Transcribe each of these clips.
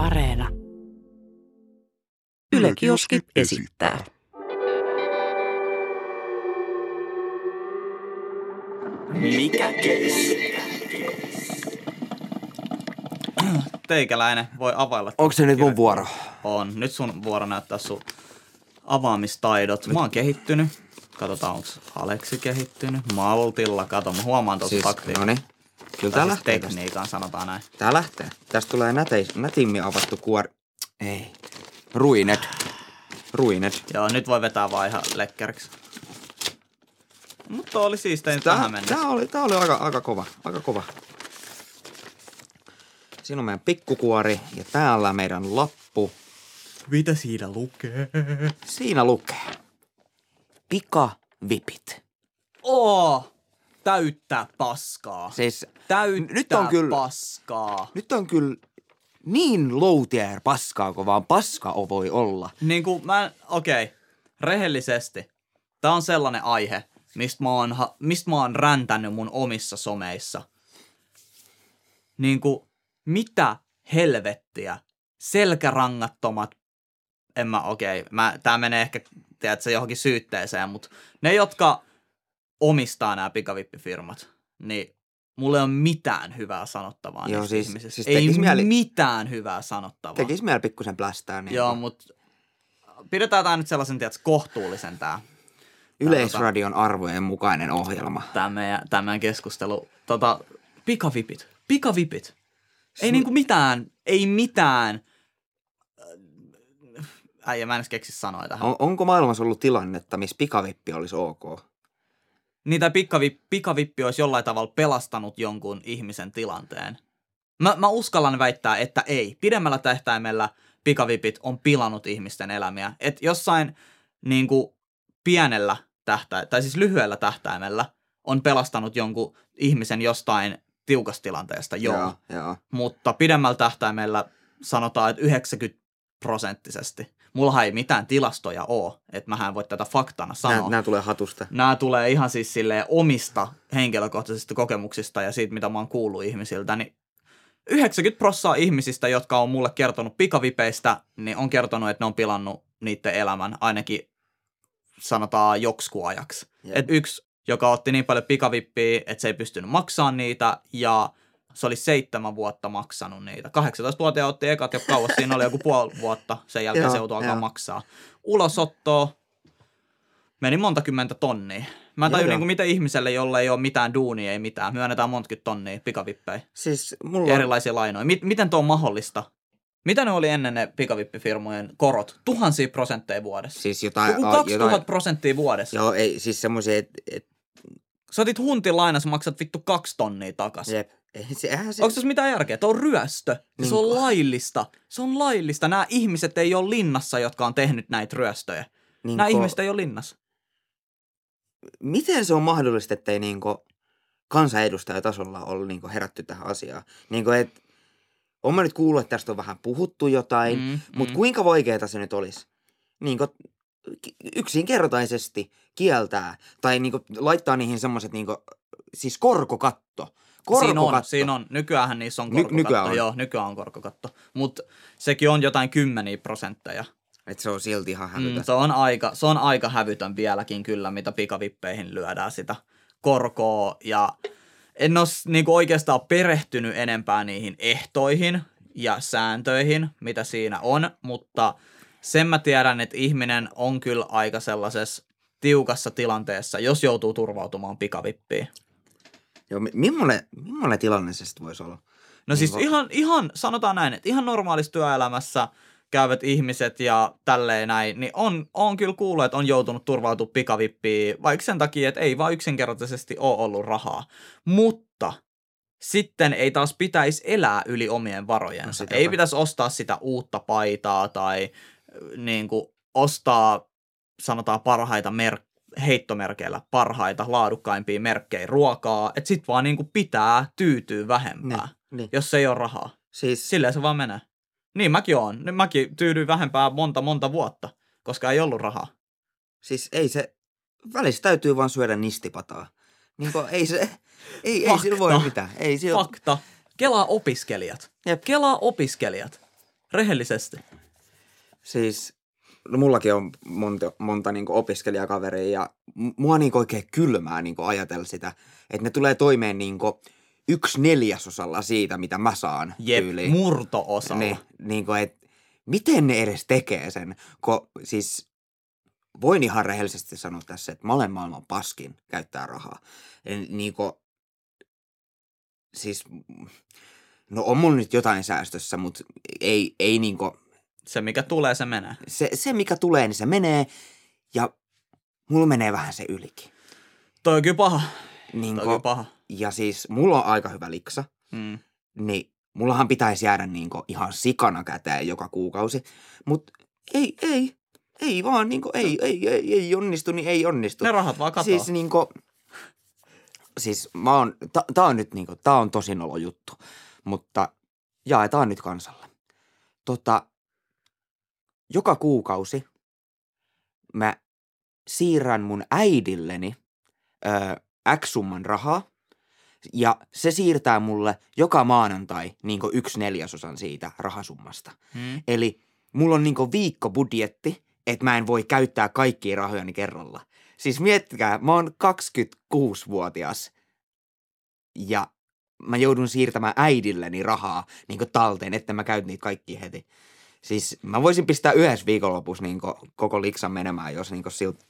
Areena. Yle Kioski esittää. Mikä keissi? Teikäläinen voi availla. Onko se nyt mun vuoro? On. Nyt sun vuoro näyttää sun avaamistaidot. Mä oon kehittynyt. Katsotaan, onko Aleksi kehittynyt. Maltilla, kato. Mä huomaan tuossa Siis, no niin. Kyllä tää siis lähtee tästä. tekniikan, sanotaan näin. Tää lähtee. Tästä tulee näteis, nätimmin avattu kuori. Ei. Ruinet. Ruinet. Joo, nyt voi vetää vaan ihan lekkäriksi. Mutta oli siistein nyt tähän Tää, mennessä. tää, oli, tää oli aika, aika kova. Aika kova. Siinä on meidän pikkukuori ja täällä meidän lappu. Mitä siinä lukee? Siinä lukee. Pikavipit. Oo! Täyttää paskaa. Siis Täyttää nyt on kyllä- paskaa. nyt on kyllä niin low tier paskaa, kun vaan paska voi olla. Niin kuin mä, okei, okay, rehellisesti. Tää on sellainen aihe, mistä mä, oon, mistä mä oon räntänyt mun omissa someissa. Niin kuin, mitä helvettiä, selkärangattomat, en mä, okei, okay, mä, tää menee ehkä, tiedätkö, johonkin syytteeseen, mutta ne, jotka omistaa nämä pikavippifirmat, niin mulle ei ole mitään hyvää sanottavaa Joo, siis- ihmisistä. siis ei mieli- mitään hyvää sanottavaa. Tekis meillä pikkusen plästää. Niin Joo, mutta pidetään tämä nyt sellaisen, tiedätkö, kohtuullisen tämä Yleisradion arvojen mukainen ohjelma. tää meidän, tää meidän keskustelu. Tota, pikavipit. Pikavipit. Ei niinku mitään, ei mitään. Äijä, mä en edes keksi sanoa tähän. On, onko maailmassa ollut tilannetta, missä pikavippi olisi ok? Niitä pikavippi, pikavippi olisi jollain tavalla pelastanut jonkun ihmisen tilanteen. Mä, mä uskallan väittää, että ei. Pidemmällä tähtäimellä pikavipit on pilannut ihmisten elämiä. Et jossain niin kuin, pienellä tähtäimellä, tai siis lyhyellä tähtäimellä on pelastanut jonkun ihmisen jostain tiukasta tilanteesta, joo. joo. joo. Mutta pidemmällä tähtäimellä sanotaan, että 90 prosenttisesti. Mulla ei mitään tilastoja ole, että mähän voi tätä faktana sanoa. Nämä, nämä tulee hatusta. Nämä tulee ihan siis silleen omista henkilökohtaisista kokemuksista ja siitä, mitä mä oon kuullut ihmisiltä, niin 90 prosenttia ihmisistä, jotka on mulle kertonut pikavipeistä, niin on kertonut, että ne on pilannut niiden elämän ainakin sanotaan jokskuajaksi. Jep. Et yksi, joka otti niin paljon pikavippiä, että se ei pystynyt maksamaan niitä ja se oli seitsemän vuotta maksanut niitä. 18-vuotiaan otti ekat jo kauas, siinä oli joku puoli vuotta, sen jälkeen Joo, se joutui alkaa maksaa. Ulosottoa, meni monta kymmentä tonnia. Mä en tajun, niin miten ihmiselle, jolle ei ole mitään duunia, ei mitään, myönnetään monta tonnia pikavippejä Siis ja mulla erilaisia lainoja. Mit, miten tuo on mahdollista? Mitä ne oli ennen ne pikavippifirmojen korot? Tuhansia prosentteja vuodessa. siis jotain, Joku a- 2000 jotain prosenttia vuodessa. Joo, ei, siis semmoisia, että et, Sä otit huntin lainassa, maksat vittu kaksi tonnia takas. jep. Ei, se, Onko tässä mitään järkeä? Tuo on ryöstö. Niin se on kuin- laillista. Se on laillista. Nämä ihmiset ei ole linnassa, jotka on tehnyt näitä ryöstöjä. niin Nämä ko- ihmiset ei ole linnassa. Miten se on mahdollista, ettei niinku kansanedustajatasolla ole niinku herätty tähän asiaan? Niinku, et, on mä nyt kuullut, että tästä on vähän puhuttu jotain, Mm, mutta mm. kuinka vaikeaa se nyt olisi? Niinku, yksinkertaisesti kieltää tai niinku, laittaa niihin semmoiset, niinku, siis korkokatto. Korkokatto. Siinä on, siinä on. Nykyäänhän niissä on Ny- korkokatto. nykyään on. Joo, nykyään on korkokatto. Mutta sekin on jotain kymmeniä prosentteja. Et se on silti ihan hävytä. Mm, se, on aika, se on aika hävytön vieläkin kyllä, mitä pikavippeihin lyödään sitä korkoa. Ja en ole niinku oikeastaan perehtynyt enempää niihin ehtoihin ja sääntöihin, mitä siinä on, mutta sen mä tiedän, että ihminen on kyllä aika sellaisessa tiukassa tilanteessa, jos joutuu turvautumaan pikavippiin. Joo, mi- millainen, millainen tilanne se sitten voisi olla? No siis Niin, ihan, ihan, sanotaan näin, että ihan normaalissa työelämässä käyvät ihmiset ja tälleen näin, niin on, on kyllä kuullut, että on joutunut turvautumaan pikavippiin, vaikka sen takia, että ei vaan yksinkertaisesti ole ollut rahaa. Mutta sitten ei taas pitäisi elää yli omien varojensa. No ei pitäisi ostaa sitä uutta paitaa tai niin kuin, ostaa, sanotaan parhaita mer- heittomerkeillä parhaita, laadukkaimpia merkkejä ruokaa, että sit vaan niin kuin pitää tyytyä vähempään, Niin, niin. jos ei ole rahaa. Siis, Silleen se vaan menee. Niin mäkin oon. Nyt mäkin tyydyin vähempään monta monta vuotta, koska ei ollut rahaa. siis ei se, välissä täytyy vaan syödä nistipataa. Niin kuin, ei se, ei, ei sillä voi mitään. Ei sillä, Fakta. Kelaa opiskelijat. Jep. Kelaa opiskelijat. Rehellisesti. Siis, no mullakin on monta, monta niin opiskelijakaveria ja mua niin oikein kylmää niin ajatella sitä, että ne tulee toimeen niin yksi neljäsosalla siitä, mitä mä saan Jep, tyyliin. murto-osalla. Niin, niin kuin, että miten ne edes tekee sen, kun siis voin ihan rehellisesti sanoa tässä, että mä olen maailman paskin käyttää rahaa. Niin kuin, siis, no on mulla nyt jotain säästössä, mutta ei, ei niin kuin, Se, mikä tulee, se menee. se, se mikä tulee, niin se menee ja mulla menee vähän se ylikin. Toi on kyllä paha. Niin Toi on kyllä paha. ja siis mulla on aika hyvä liksa, Mm. niin mullahan pitäisi jäädä niinku ihan sikana käteen joka kuukausi. Mutta ei, ei, ei vaan niinku, ei, ei, ei, ei onnistu, niin ei onnistu. Ne rahat vaan katoaa. Siis niinku, siis mä oon, ta, tää on nyt niinku, tää on tosi nolo juttu, mutta jaetaan nyt kansalle. Tota, joka kuukausi mä siirrän mun äidilleni ö, X summan rahaa, ja se siirtää mulle joka maanantai niin yksi neljäsosan siitä rahasummasta. Mm. Eli mulla on niin viikkobudjetti, että mä en voi käyttää kaikkia rahojani kerralla. Siis miettikää, mä oon 26-vuotias ja mä joudun siirtämään äidilleni rahaa niin talteen, että mä käyt niitä kaikki heti. Siis mä voisin pistää yhdessä viikonlopussa niin koko liksan menemään, jos, niin silt,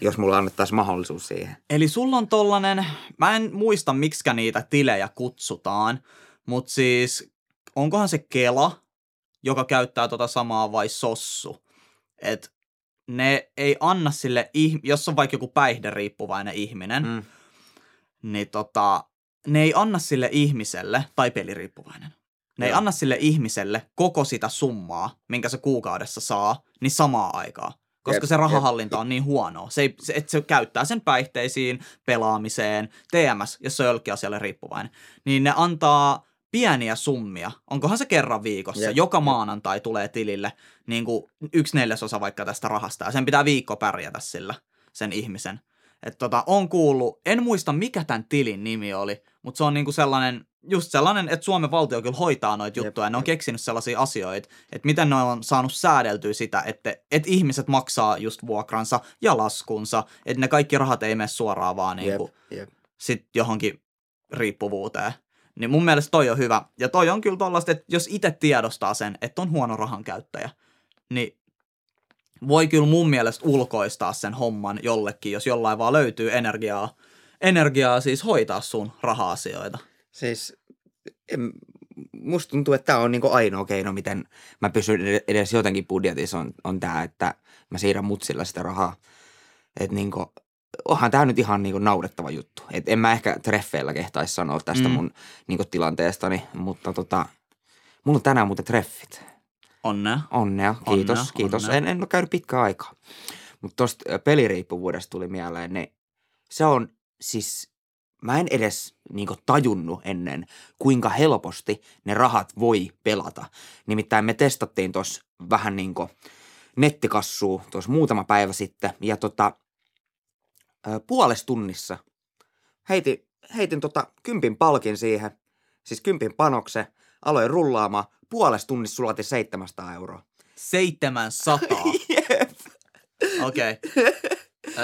jos mulla annettaisiin mahdollisuus siihen. Eli sulla on tollanen, mä en muista miksikä niitä tilejä kutsutaan, mutta siis onkohan se Kela, joka käyttää tota samaa vai Sossu? Et ne ei anna sille, jos on vaikka joku päihderiippuvainen ihminen. Mm. niin tota, ne ei anna sille ihmiselle, tai peliriippuvainen, ne ei anna sille ihmiselle koko sitä summaa, minkä se kuukaudessa saa, niin samaa aikaa. Koska Jep, se jep. rahahallinta on niin huonoa. Se, ei, se, että se käyttää sen päihteisiin, pelaamiseen, TMS, jos se on jollekin asialle riippuvainen. Niin ne antaa pieniä summia. Onkohan se kerran viikossa? Jep, Joka jep. maanantai tulee tilille niin kuin yksi neljäsosa vaikka tästä rahasta. Ja sen pitää viikko pärjätä sillä, sen ihmisen. Et tota, on kuullut, en muista mikä tämän tilin nimi oli, mutta se on niinku sellainen, just sellainen, että Suomen valtio kyllä hoitaa noita Jep, juttuja. Ne on keksinyt sellaisia asioita, että miten ne on saanut säädeltyä sitä, että, että ihmiset maksaa just vuokransa ja laskunsa, että ne kaikki rahat ei mene suoraan vaan niinku Jep, jep. sit johonkin riippuvuuteen. Niin mun mielestä toi on hyvä. Ja toi on kyllä tollaista, että jos itse tiedostaa sen, että on huono rahan käyttäjä, niin voi kyllä mun mielestä ulkoistaa sen homman jollekin, jos jollain vaan löytyy energiaa, energiaa siis hoitaa sun raha-asioita. Siis en, musta tuntuu, että tämä on niinku ainoa keino, miten mä pysyn ed- edes jotenkin budjetissa, on, on tämä, että mä siirrän mutsilla sitä rahaa. Että niinku, onhan tämä nyt ihan niinku naurettava juttu. Et en mä ehkä treffeillä kehtaisi sanoa tästä mm. mun niinku tilanteestani, mutta tota, mulla on tänään muuten treffit. Onnea. Onnea, kiitos, Onnea, kiitos. onnea. En, en ole käynyt pitkään aikaa. Mutta tuosta peliriippuvuudesta tuli mieleen, niin se on siis, mä en edes niinku tajunnut ennen, kuinka helposti ne rahat voi pelata. Nimittäin me testattiin tuossa vähän niinku nettikassua tuossa muutama päivä sitten, ja tota, puolessa tunnissa heitin, heitin tota kympin palkin siihen, siis kympin panokse, aloin rullaamaan, puolessa tunnissa sulati 700 euroa. 700. Jep. Okei. Okay.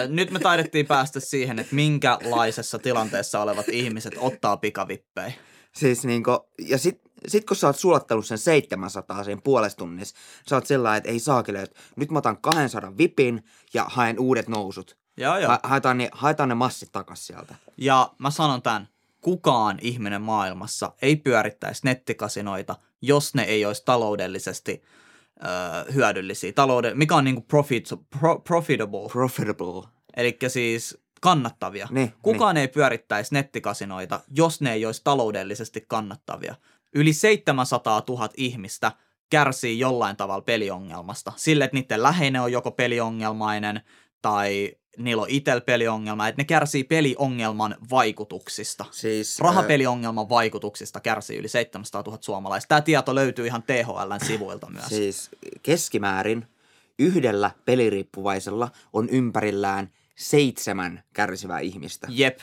Nyt me taidettiin päästä siihen, että minkälaisessa tilanteessa olevat ihmiset ottaa pikavippejä. Siis niinku, ja sit, sit kun sä oot sulattanut sen 700 siinä puolessa tunnissa, sä oot sellainen, että ei saakele, että nyt mä otan 200 vipin ja haen uudet nousut. Joo, joo. Ha- haetaan, ne, haetaan ne massit takas sieltä. Ja mä sanon tämän, kukaan ihminen maailmassa ei pyörittäisi nettikasinoita, jos ne ei olisi taloudellisesti ö, hyödyllisiä. Talouden, mikä on niinku profit, pro, profitable, Profitable. eli siis kannattavia. Niin, Kukaan ei pyörittäisi nettikasinoita, jos ne ei olisi taloudellisesti kannattavia. Yli 700 000 ihmistä kärsii jollain tavalla peliongelmasta. Sille, että niiden läheinen on joko peliongelmainen tai niillä on itsellä peliongelma, että ne kärsii peliongelman vaikutuksista. Siis, Rahapeliongelman vaikutuksista kärsii yli 700 000 suomalaista. Tämä tieto löytyy ihan THLn sivuilta myös. Siis keskimäärin yhdellä peliriippuvaisella on ympärillään seitsemän kärsivää ihmistä. Jep.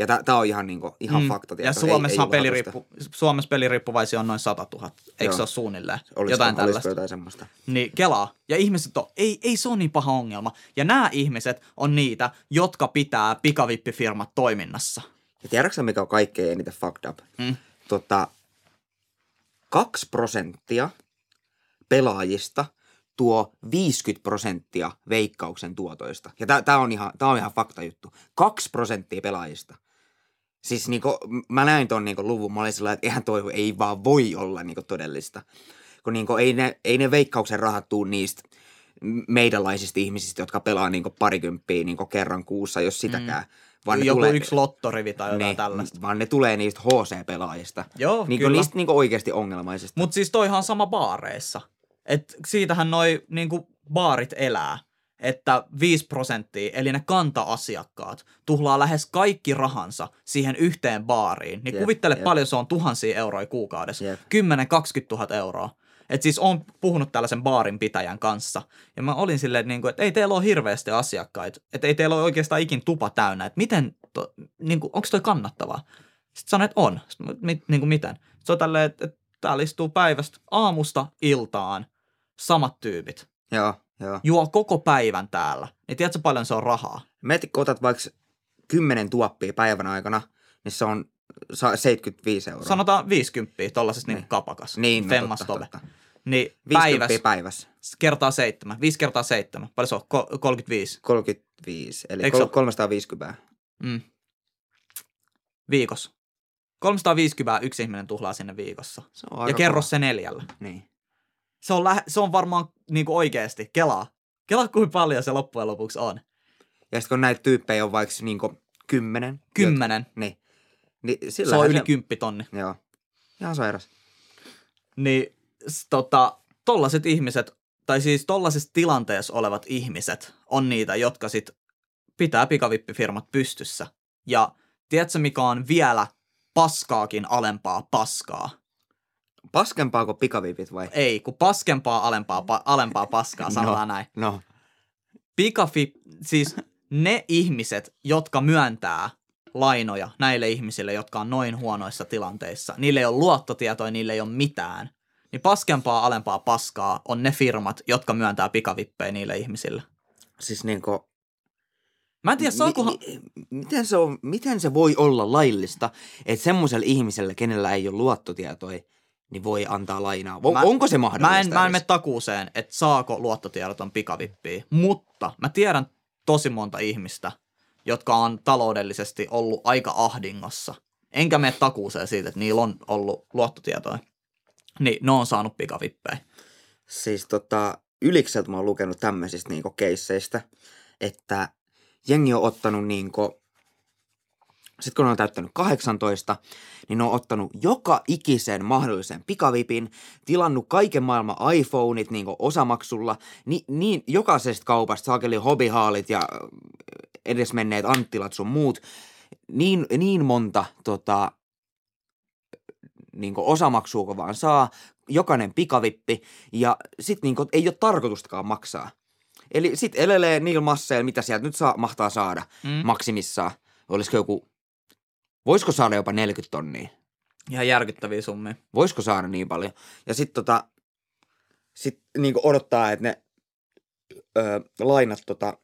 Ja tämä on ihan, niinku, ihan mm. fakta. Ja Suomessa, ei, ei peliriippu, Suomessa peliriippuvaisia on noin 100 000. Eikö Joo. se ole suunnilleen? Olisiko, jotain tällaista. jotain semmoista? Niin kelaa. Ja ihmiset on, ei, ei se ole niin paha ongelma. Ja nämä ihmiset on niitä, jotka pitää pikavippifirmat toiminnassa. Ja tiedätkö mikä on kaikkein eniten fucked up? Mm. Tota, kaksi prosenttia pelaajista tuo 50 prosenttia veikkauksen tuotoista. Ja tämä on, ihan, tää on ihan fakta juttu. 2 prosenttia pelaajista. Siis niinku, mä näin ton niinku luvun, mä olin sillä että eihän toi ei vaan voi olla niinku todellista. Kun niinku, ei, ne, ei ne veikkauksen rahat tuu niistä meidänlaisista ihmisistä, jotka pelaa niinku parikymppiä niinku kerran kuussa, jos sitäkään. Mm. Vaan Joku tulee, yksi lottorivi tai jotain ne, tällaista. Vaan ne tulee niistä HC-pelaajista. Joo, niinku, kyllä. Niistä niinku oikeasti ongelmaisista. Mutta siis toihan sama baareissa. Et siitähän noi niinku baarit elää että 5 prosenttia, eli ne kanta-asiakkaat, tuhlaa lähes kaikki rahansa siihen yhteen baariin. Niin yep, kuvittele yep. paljon se on tuhansia euroja kuukaudessa. Yep. 10-20 000 euroa. Et siis on puhunut tällaisen baarin pitäjän kanssa. Ja mä olin silleen, niin kuin, että ei teillä ole hirveästi asiakkaita. Että ei teillä ole oikeastaan ikin tupa täynnä. Että miten, to, niin kuin, onko toi kannattavaa? Sitten sanoin, että on. Sitten, mit, niin kuin miten? Se on tälleen, että, että täällä istuu päivästä aamusta iltaan samat tyypit. Joo, joo. Juo koko päivän täällä. Niin tiedätkö paljon se on rahaa? Mietit, kun otat vaikka 10 tuoppia päivän aikana, niin se on 75 euroa. Sanotaan 50 tuollaisessa niin. niin kapakassa. Niin, no totta, totta. Niin päivässä, päivässä. Kertaa seitsemän. 5 kertaa seitsemän. Paljon se on? 35. 35, eli Eikö 350. Mm. Viikossa. 350 yksi ihminen tuhlaa sinne viikossa. Se on ja kerro se neljällä. Niin. Se on, lähe, se on varmaan niin kuin oikeasti. Kelaa. Kelaa kuinka paljon se loppujen lopuksi on. Ja sitten kun näitä tyyppejä on vaikka niin kuin kymmenen. Kymmenen. Jot, niin. niin se on yli se... kymppitonni. Joo. Ihan sairas. Niin tota, tollaset ihmiset, tai siis tollasessa tilanteessa olevat ihmiset on niitä, jotka sit pitää pikavippifirmat pystyssä. Ja tiedätkö, mikä on vielä paskaakin alempaa paskaa? Paskempaa kuin pikavipit vai? Ei, kun paskempaa alempaa, pa- alempaa paskaa, no, sanotaan no, näin. No. Pikafip, siis ne ihmiset, jotka myöntää lainoja näille ihmisille, jotka on noin huonoissa tilanteissa, niille ei ole luottotietoja, niille ei ole mitään, niin paskempaa alempaa paskaa on ne firmat, jotka myöntää pikavippejä niille ihmisille. Siis niinku... Mä en tiedä. Mi- mi- miten, se on, miten se voi olla laillista, että semmoiselle ihmiselle, kenellä ei ole luottotietoja, niin voi antaa lainaa. On, mä, onko se mahdollista? Mä en, mä en mene takuuseen, että saako luottotiedoton pikavippiä, mutta mä tiedän tosi monta ihmistä, jotka on taloudellisesti ollut aika ahdingossa. Enkä mene takuuseen siitä, että niillä on ollut luottotietoja. Niin, ne on saanut pikavippejä. Siis tota, Ylikseltä mä oon lukenut tämmöisistä niinku keisseistä, että jengi on ottanut niinku, sitten kun ne on täyttänyt 18, niin ne on ottanut joka ikisen mahdollisen pikavipin, tilannut kaiken maailman iPhoneit niin osamaksulla, ni, niin jokaisesta kaupasta saakeli hobbyhaalit ja edesmenneet Anttilat sun muut, niin, niin monta tota, niin osamaksua kun vaan saa, jokainen pikavippi, ja sitten niin ei ole tarkoitustakaan maksaa. Eli sitten elelee niillä masseilla, mitä sieltä nyt saa, mahtaa saada mm. maksimissaan. Olisiko joku, voisiko saada jopa 40 tonnia? Ihan järkyttäviä summia. Voisiko saada niin paljon? Ja sitten tota, sit niin odottaa, että ne ö, lainat tota,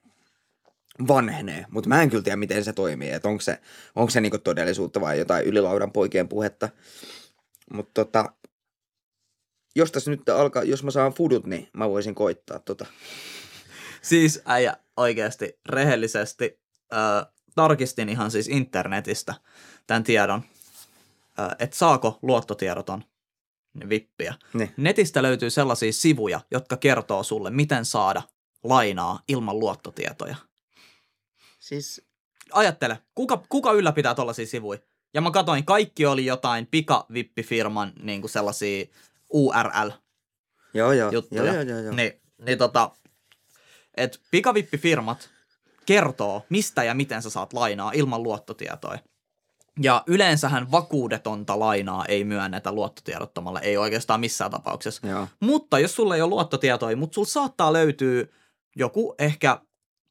vanhenee, mutta mä en kyllä tiedä, miten se toimii, että onko se, onko se niinku todellisuutta vai jotain ylilaudan poikien puhetta. Mutta tota, jos tässä nyt alkaa, jos mä saan fudut, niin mä voisin koittaa tota. Siis äijä oikeasti rehellisesti äh, tarkistin ihan siis internetistä tämän tiedon, että saako luottotiedoton vippiä. Niin. Netistä löytyy sellaisia sivuja, jotka kertoo sulle, miten saada lainaa ilman luottotietoja. Siis... Ajattele, kuka, kuka ylläpitää tuollaisia sivuja? Ja mä katsoin, kaikki oli jotain pikavippifirman niin kuin sellaisia URL joo, joo. juttuja. Joo, joo, joo, joo. Niin, niin tota, että pikavippifirmat kertoo, mistä ja miten sä saat lainaa ilman luottotietoja. Ja yleensähän vakuudetonta lainaa ei myönnetä luottotiedottomalle, ei oikeastaan missään tapauksessa. Joo. Mutta jos sulla ei ole luottotietoja, mutta sulla saattaa löytyä joku ehkä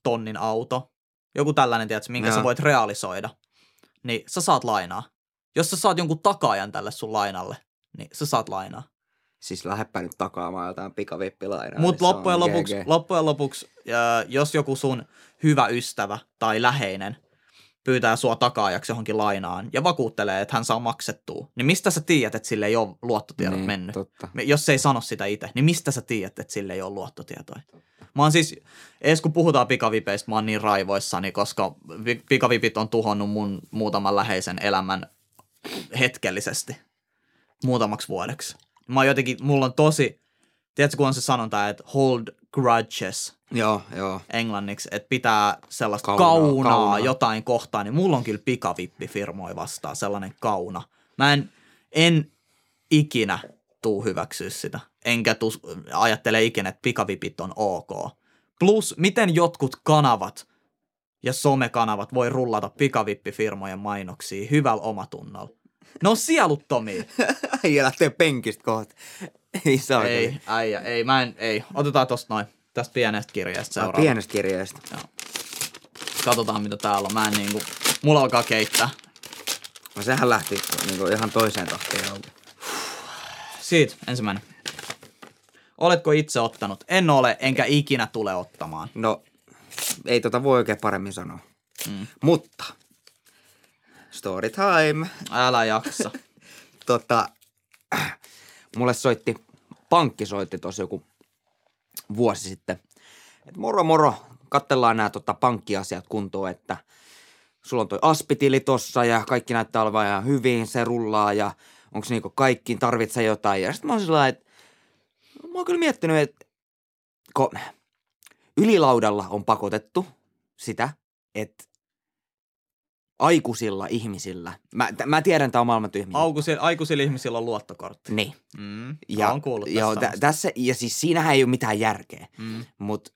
tonnin auto, joku tällainen, tiedätkö, minkä Joo. sä voit realisoida niin sä saat lainaa. Jos sä saat jonkun takaajan tälle sun lainalle, niin sä saat lainaa. Siis lähdepä nyt takaamaan jotain pikavippilainaa. Mutta niin loppujen, lopuksi, loppujen lopuksi, äh, jos joku sun hyvä ystävä tai läheinen pyytää sua takaajaksi johonkin lainaan ja vakuuttelee, että hän saa maksettua, niin mistä sä tiedät, että sille ei ole luottotiedot niin, mennyt? Totta. Jos se ei sano sitä itse, niin mistä sä tiedät, että sille ei ole luottotietoja? Mä oon siis, edes kun puhutaan pikavipeistä, mä oon niin raivoissani, koska vi- pikavipit on tuhonnut mun muutaman läheisen elämän hetkellisesti muutamaksi vuodeksi. Mä oon jotenkin, mulla on tosi, tiedätkö kun on se sanonta, että hold grudges Joo, joo. englanniksi, että pitää sellaista Kaunaa, kaunaa, kaunaa jotain kohtaa, niin mulla on kyllä pikavippifirmoja vastaan sellainen kauna. Mä en, en ikinä tuu hyväksyä sitä, enkä tuu, ajattele ikinä, että pikavipit on ok. Plus, miten jotkut kanavat ja somekanavat voi rullata pikavippifirmojen mainoksia hyvällä omatunnolla. Ne on sieluttomia. Äijä lähtee penkistä kohta. Ei saa. ei, äijä, ei, mä en, ei. Otetaan tosta noin, tästä pienestä kirjasta seuraava. Pienestä kirjeestä. Katsotaan mitä täällä on. Mä en niinku, mulla alkaa keittää. No sehän lähti niinku ihan toiseen tahtiin auki. Siitä ensimmäinen. Oletko itse ottanut? En ole, enkä ikinä tule ottamaan. No, ei tota voi oikein paremmin sanoa. Mm. Mutta, story time. Älä jaksa. Tota, mulle soitti, pankki soitti tossa joku vuosi sitten. Et moro moro, katsellaan nämä tota, pankkiasiat kuntoon, että sulla on toi aspitili tossa ja kaikki näyttää olevan ihan hyvin, se rullaa ja onko niinku kaikki, tarvitsee jotain. Ja sitten mä oon sillä että mä oon kyllä miettinyt, että kun ylilaudalla on pakotettu sitä, että aikuisilla ihmisillä, mä, t- mä tiedän, tämä on maailman tyhmiä. Aikuisilla, aikuisilla ihmisillä on luottokortti. Niin. Mm. Ja, on kuullut tästä. joo, tä, samasta. tässä, ja siis siinähän ei ole mitään järkeä, mm. mutta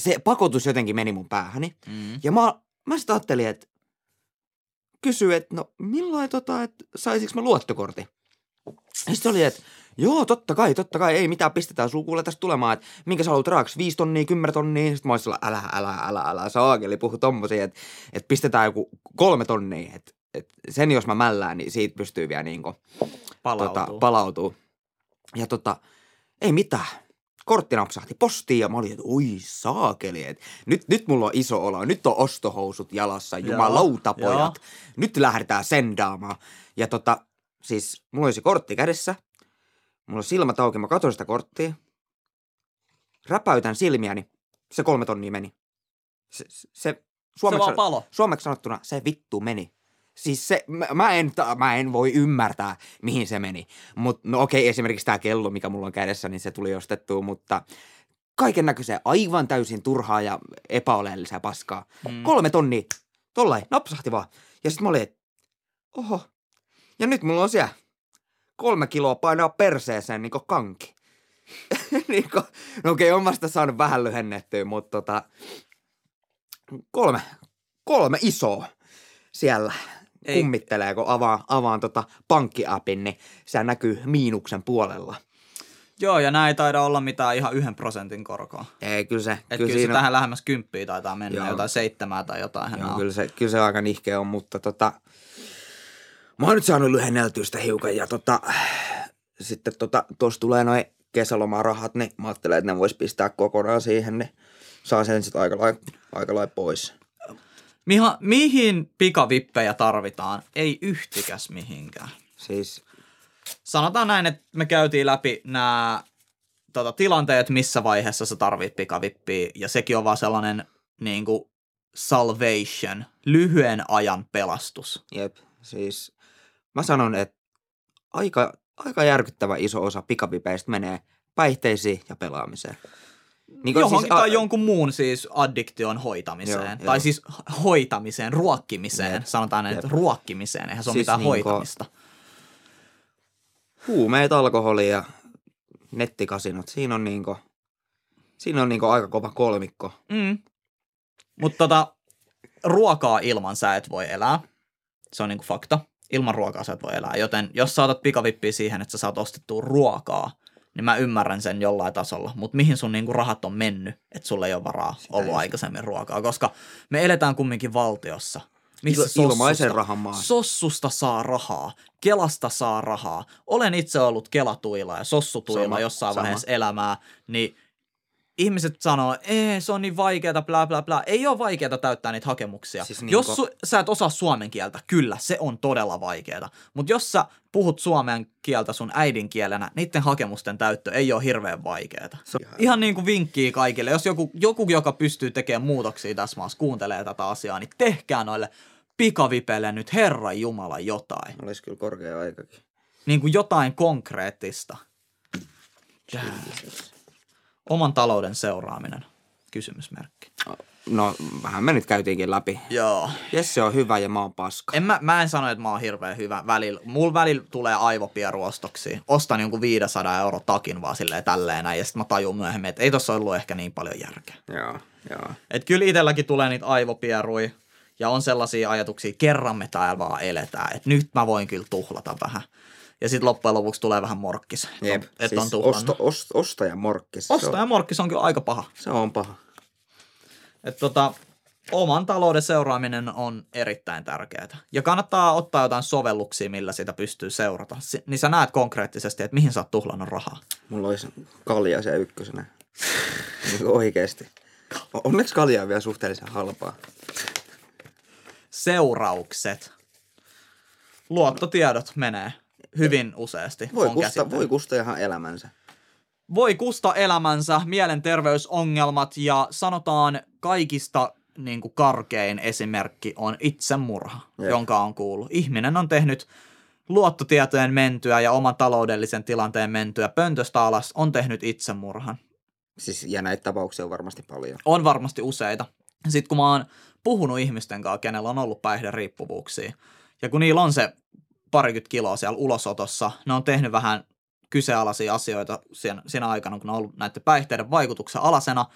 se pakotus jotenkin meni mun päähäni. Mm. Ja mä, mä sitten ajattelin, että kysy, että no milloin tota, että saisinko mä luottokortin? Ja sitten oli, että joo, totta kai, totta kai, ei mitään, pistetään sulla kuule tästä tulemaan, että minkä sä haluat raaksi, viisi tonnia, kymmenen tonnia. Sitten mä olisin älä, älä, älä, älä, saakeli, puhu tommosia, että, että pistetään joku kolme tonnia, että, että sen jos mä mällään, niin siitä pystyy vielä niinku Palautuu. Tota, palautuu. Ja tota, ei mitään. Kortti napsahti postiin ja mä olin, että oi saakeli, että nyt, nyt mulla on iso olo, nyt on ostohousut jalassa, jumalauta pojat. Nyt lähdetään sendaamaan. Ja tota, siis mulla oli se kortti kädessä, mulla on silmät auki, mä katsoin sitä korttia, räpäytän silmiäni, se kolme tonnia meni. Se, se, se se suomeksi, vaan palo. suomeksi sanottuna se vittu meni. Siis se, mä, mä, en, mä en voi ymmärtää, mihin se meni. Mutta no okei, esimerkiksi tämä kello, mikä mulla on kädessä, niin se tuli ostettua, mutta kaiken näköiseen aivan täysin turhaa ja epäoleellisia paskaa. Mm. Kolme tonnia, tollain, napsahti vaan. Ja sitten mä olin, oho, ja nyt mulla on siellä kolme kiloa painaa perseeseen niin kanki. niin kuin, no okei, on vasta saanut vähän lyhennettyä, mutta tota, kolme, kolme isoa siellä Ei. kummittelee, kun avaan, avaan tota pankkiapin, niin se näkyy miinuksen puolella. Joo, ja näin ei taida olla mitään ihan yhden prosentin korkoa. Ei, kyllä se, Et kyllä, kyllä, kyllä se siinä, tähän lähemmäs kymppiä taitaa mennä, Joo. Jotain seitsemää tai jotain. Joo, kyllä, se, kyllä se aika nihkeä on, mutta tota, mä oon nyt saanut lyhenneltyä sitä hiukan ja tota, sitten tota, tuossa tulee noin kesälomarahat, niin mä ajattelen, että ne vois pistää kokonaan siihen, niin saa sen sitten aika lailla aika lailla pois. Miha, mihin pikavippejä tarvitaan? Ei yhtikäs mihinkään. Siis, Sanotaan näin, että me käytiin läpi nämä tota, tilanteet, missä vaiheessa sä tarvit pikavippiä, ja sekin on vaan sellainen niin kuin salvation, lyhyen ajan pelastus. jep, siis mä sanon, että aika, aika järkyttävä iso osa pikapipeistä menee päihteisiin ja pelaamiseen. Niin Johonkin siis, tai a- jonkun muun siis addiktion hoitamiseen. Joo, tai joo. siis hoitamiseen, ruokkimiseen. Jep. Sanotaan näin, että ruokkimiseen. Eihän se ole Siis mitään niinku- hoitamista. huumeet, alkoholi ja nettikasinot. Siinä on niinku, siinä on niinku aika kova kolmikko. Mm. Mutta tota, ruokaa ilman sä et voi elää. Se on niinku fakta. Ilman ruokaa sä et voi elää. Joten jos sä otat pikavippiä siihen, että sä saat ostettua ruokaa, niin mä ymmärrän sen jollain tasolla. Mutta mihin sun niinku rahat on mennyt, että sulla ei ole varaa Sitä ollut just. aikaisemmin ruokaa. Koska me eletään kumminkin valtiossa, Missä Il- ilmaisen rahan maa. Sossusta saa rahaa, Kelasta saa rahaa. Olen itse ollut Kelatuilla ja Sossutuilla Sama, jossain sama. vaiheessa elämää, niin ihmiset sanoo, ei se on niin vaikeeta, bla bla bla. Ei ole vaikeeta täyttää niitä hakemuksia. Siis niin jos su- sä et osaa suomen kieltä, kyllä, se on todella vaikeeta. Mutta jos sä puhut suomen kieltä sun äidinkielenä, niiden hakemusten täyttö ei ole hirveän vaikeeta. Se on ihan- niin kuin vinkkiä kaikille. Jos joku, joku, joka pystyy tekemään muutoksia tässä maassa, kuuntelee tätä asiaa, niin tehkää noille pikavipeille nyt Herran Jumala jotain. Olisi kyllä korkea aikakin. Niin kuin jotain konkreettista. Oman talouden seuraaminen. Kysymysmerkki. No, vähän me nyt käytiinkin läpi. Joo. Jesse on hyvä ja mä oon paska. En mä, mä en sano, että mä oon hirveän hyvä välillä. Mulla välillä tulee aivopieruostoksia. Ostan jonkun 500 euro takin vaan silleen tälleen näin, ja sitten mä tajun myöhemmin, että ei tossa ollut ehkä niin paljon järkeä. Joo, joo. Et kyllä itselläkin tulee niitä aivopierui ja on sellaisia ajatuksia, kerran me täällä vaan eletään, että nyt mä voin kyllä tuhlata vähän. Ja sitten loppujen lopuksi tulee vähän morkkis, että Jep. on, et siis on tuhlannut. osto, ost, ostaja morkkis. Ostaja on, morkkis on kyllä aika paha. se on paha. Et tota, oman talouden seuraaminen on erittäin tärkeää. Ja kannattaa ottaa jotain sovelluksia, millä sitä pystyy seurata. Si- niin sä näet konkreettisesti, että mihin sä oot tuhlannut rahaa. Mulla olisi kalja se ykkösenä. niin oikeesti. Onneksi kalja on vielä suhteellisen halpaa. Seuraukset. Luottotiedot menee hyvin useasti. Voi, on kusta, voi kusta ihan elämänsä. voi kusta elämänsä, mielenterveysongelmat ja sanotaan kaikista niin kuin karkein esimerkki on itsemurha, Jep. jonka on kuullut. Ihminen on tehnyt luottotietojen mentyä ja oman taloudellisen tilanteen mentyä pöntöstä alas, on tehnyt itsemurhan. Siis, ja näitä tapauksia on varmasti paljon. On varmasti useita. Sitten kun mä oon puhunut ihmisten kanssa, kenellä on ollut päihderiippuvuuksia, ja kun niillä on se parikymmentä kiloa siellä ulosotossa, ne on tehnyt vähän kyseenalaisia asioita siinä, siinä aikana, kun ne on ollut näiden päihteiden vaikutuksen alasena,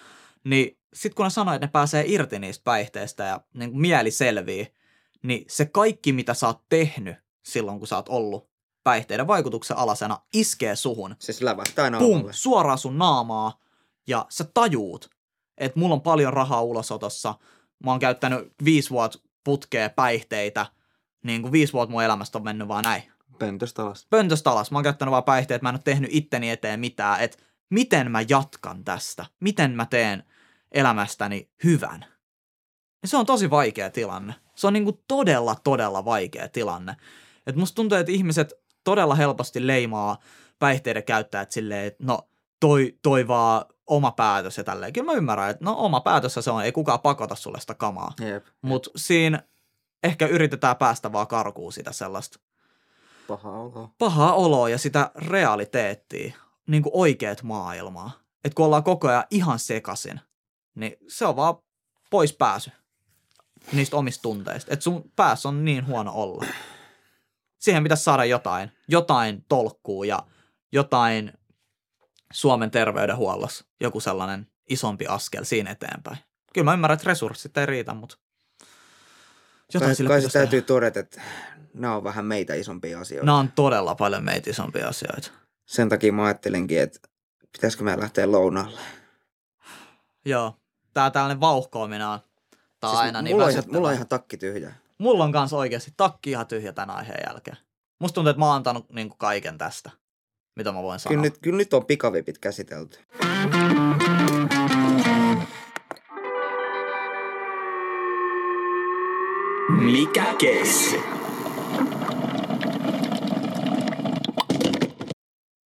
niin sitten kun ne sanoo, että ne pääsee irti niistä päihteistä ja niin kuin mieli selvii, niin se kaikki, mitä sä oot tehnyt silloin, kun sä oot ollut päihteiden vaikutuksen alasena, iskee suhun. Siis lävähtää pum, suoraan sun naamaa ja sä tajuut, että mulla on paljon rahaa ulosotossa, mä oon käyttänyt viisi vuotta putkea päihteitä, niin kuin viisi vuotta mun elämästä on mennyt vaan näin. Pöntöstä alas. Pöntöstä alas, mä oon käyttänyt vaan päihteet, mä en ole tehnyt itteni eteen mitään, että miten mä jatkan tästä, miten mä teen elämästäni hyvän. Ja se on tosi vaikea tilanne. Se on niinku todella, todella vaikea tilanne. Et musta tuntuu, että ihmiset todella helposti leimaa päihteiden käyttäjät silleen, että no toi, toi vaan oma päätös ja tälleen. Kyllä mä ymmärrän, että no oma päätös se on, ei kukaan pakota sulle sitä kamaa. Mutta siinä ehkä yritetään päästä vaan karkuun sitä sellaista Paha olo. pahaa oloa ja sitä realiteettia, niin kuin oikeat maailmaa. Että kun ollaan koko ajan ihan sekasin, niin se on vaan pois pääsy niistä omista tunteista. Että sun päässä on niin huono olla. Siihen pitäisi saada jotain, jotain tolkkuu ja jotain Suomen terveydenhuollossa, joku sellainen isompi askel siinä eteenpäin. Kyllä mä ymmärrän, että resurssit ei riitä, mutta jotain Kai, sille kai se täytyy tehdä. todeta, että nämä on vähän meitä isompia asioita. Nämä on todella paljon meitä isompia asioita. Sen takia mä ajattelinkin, että pitäisikö me lähteä lounaalle. Joo. Tää tällainen vauhkoaminen on. Tää Siis aina niin mulla, on ihan, mulla on ihan takki tyhjä. mulla on kans oikeasti takki ihan tyhjä tämän aiheen jälkeen. Musta tuntuu, että mä oon antanut niin kaiken tästä, mitä mä voin sanoa. Kyllä nyt, kyllä nyt on pikavipit käsitelty. Mikä keissi?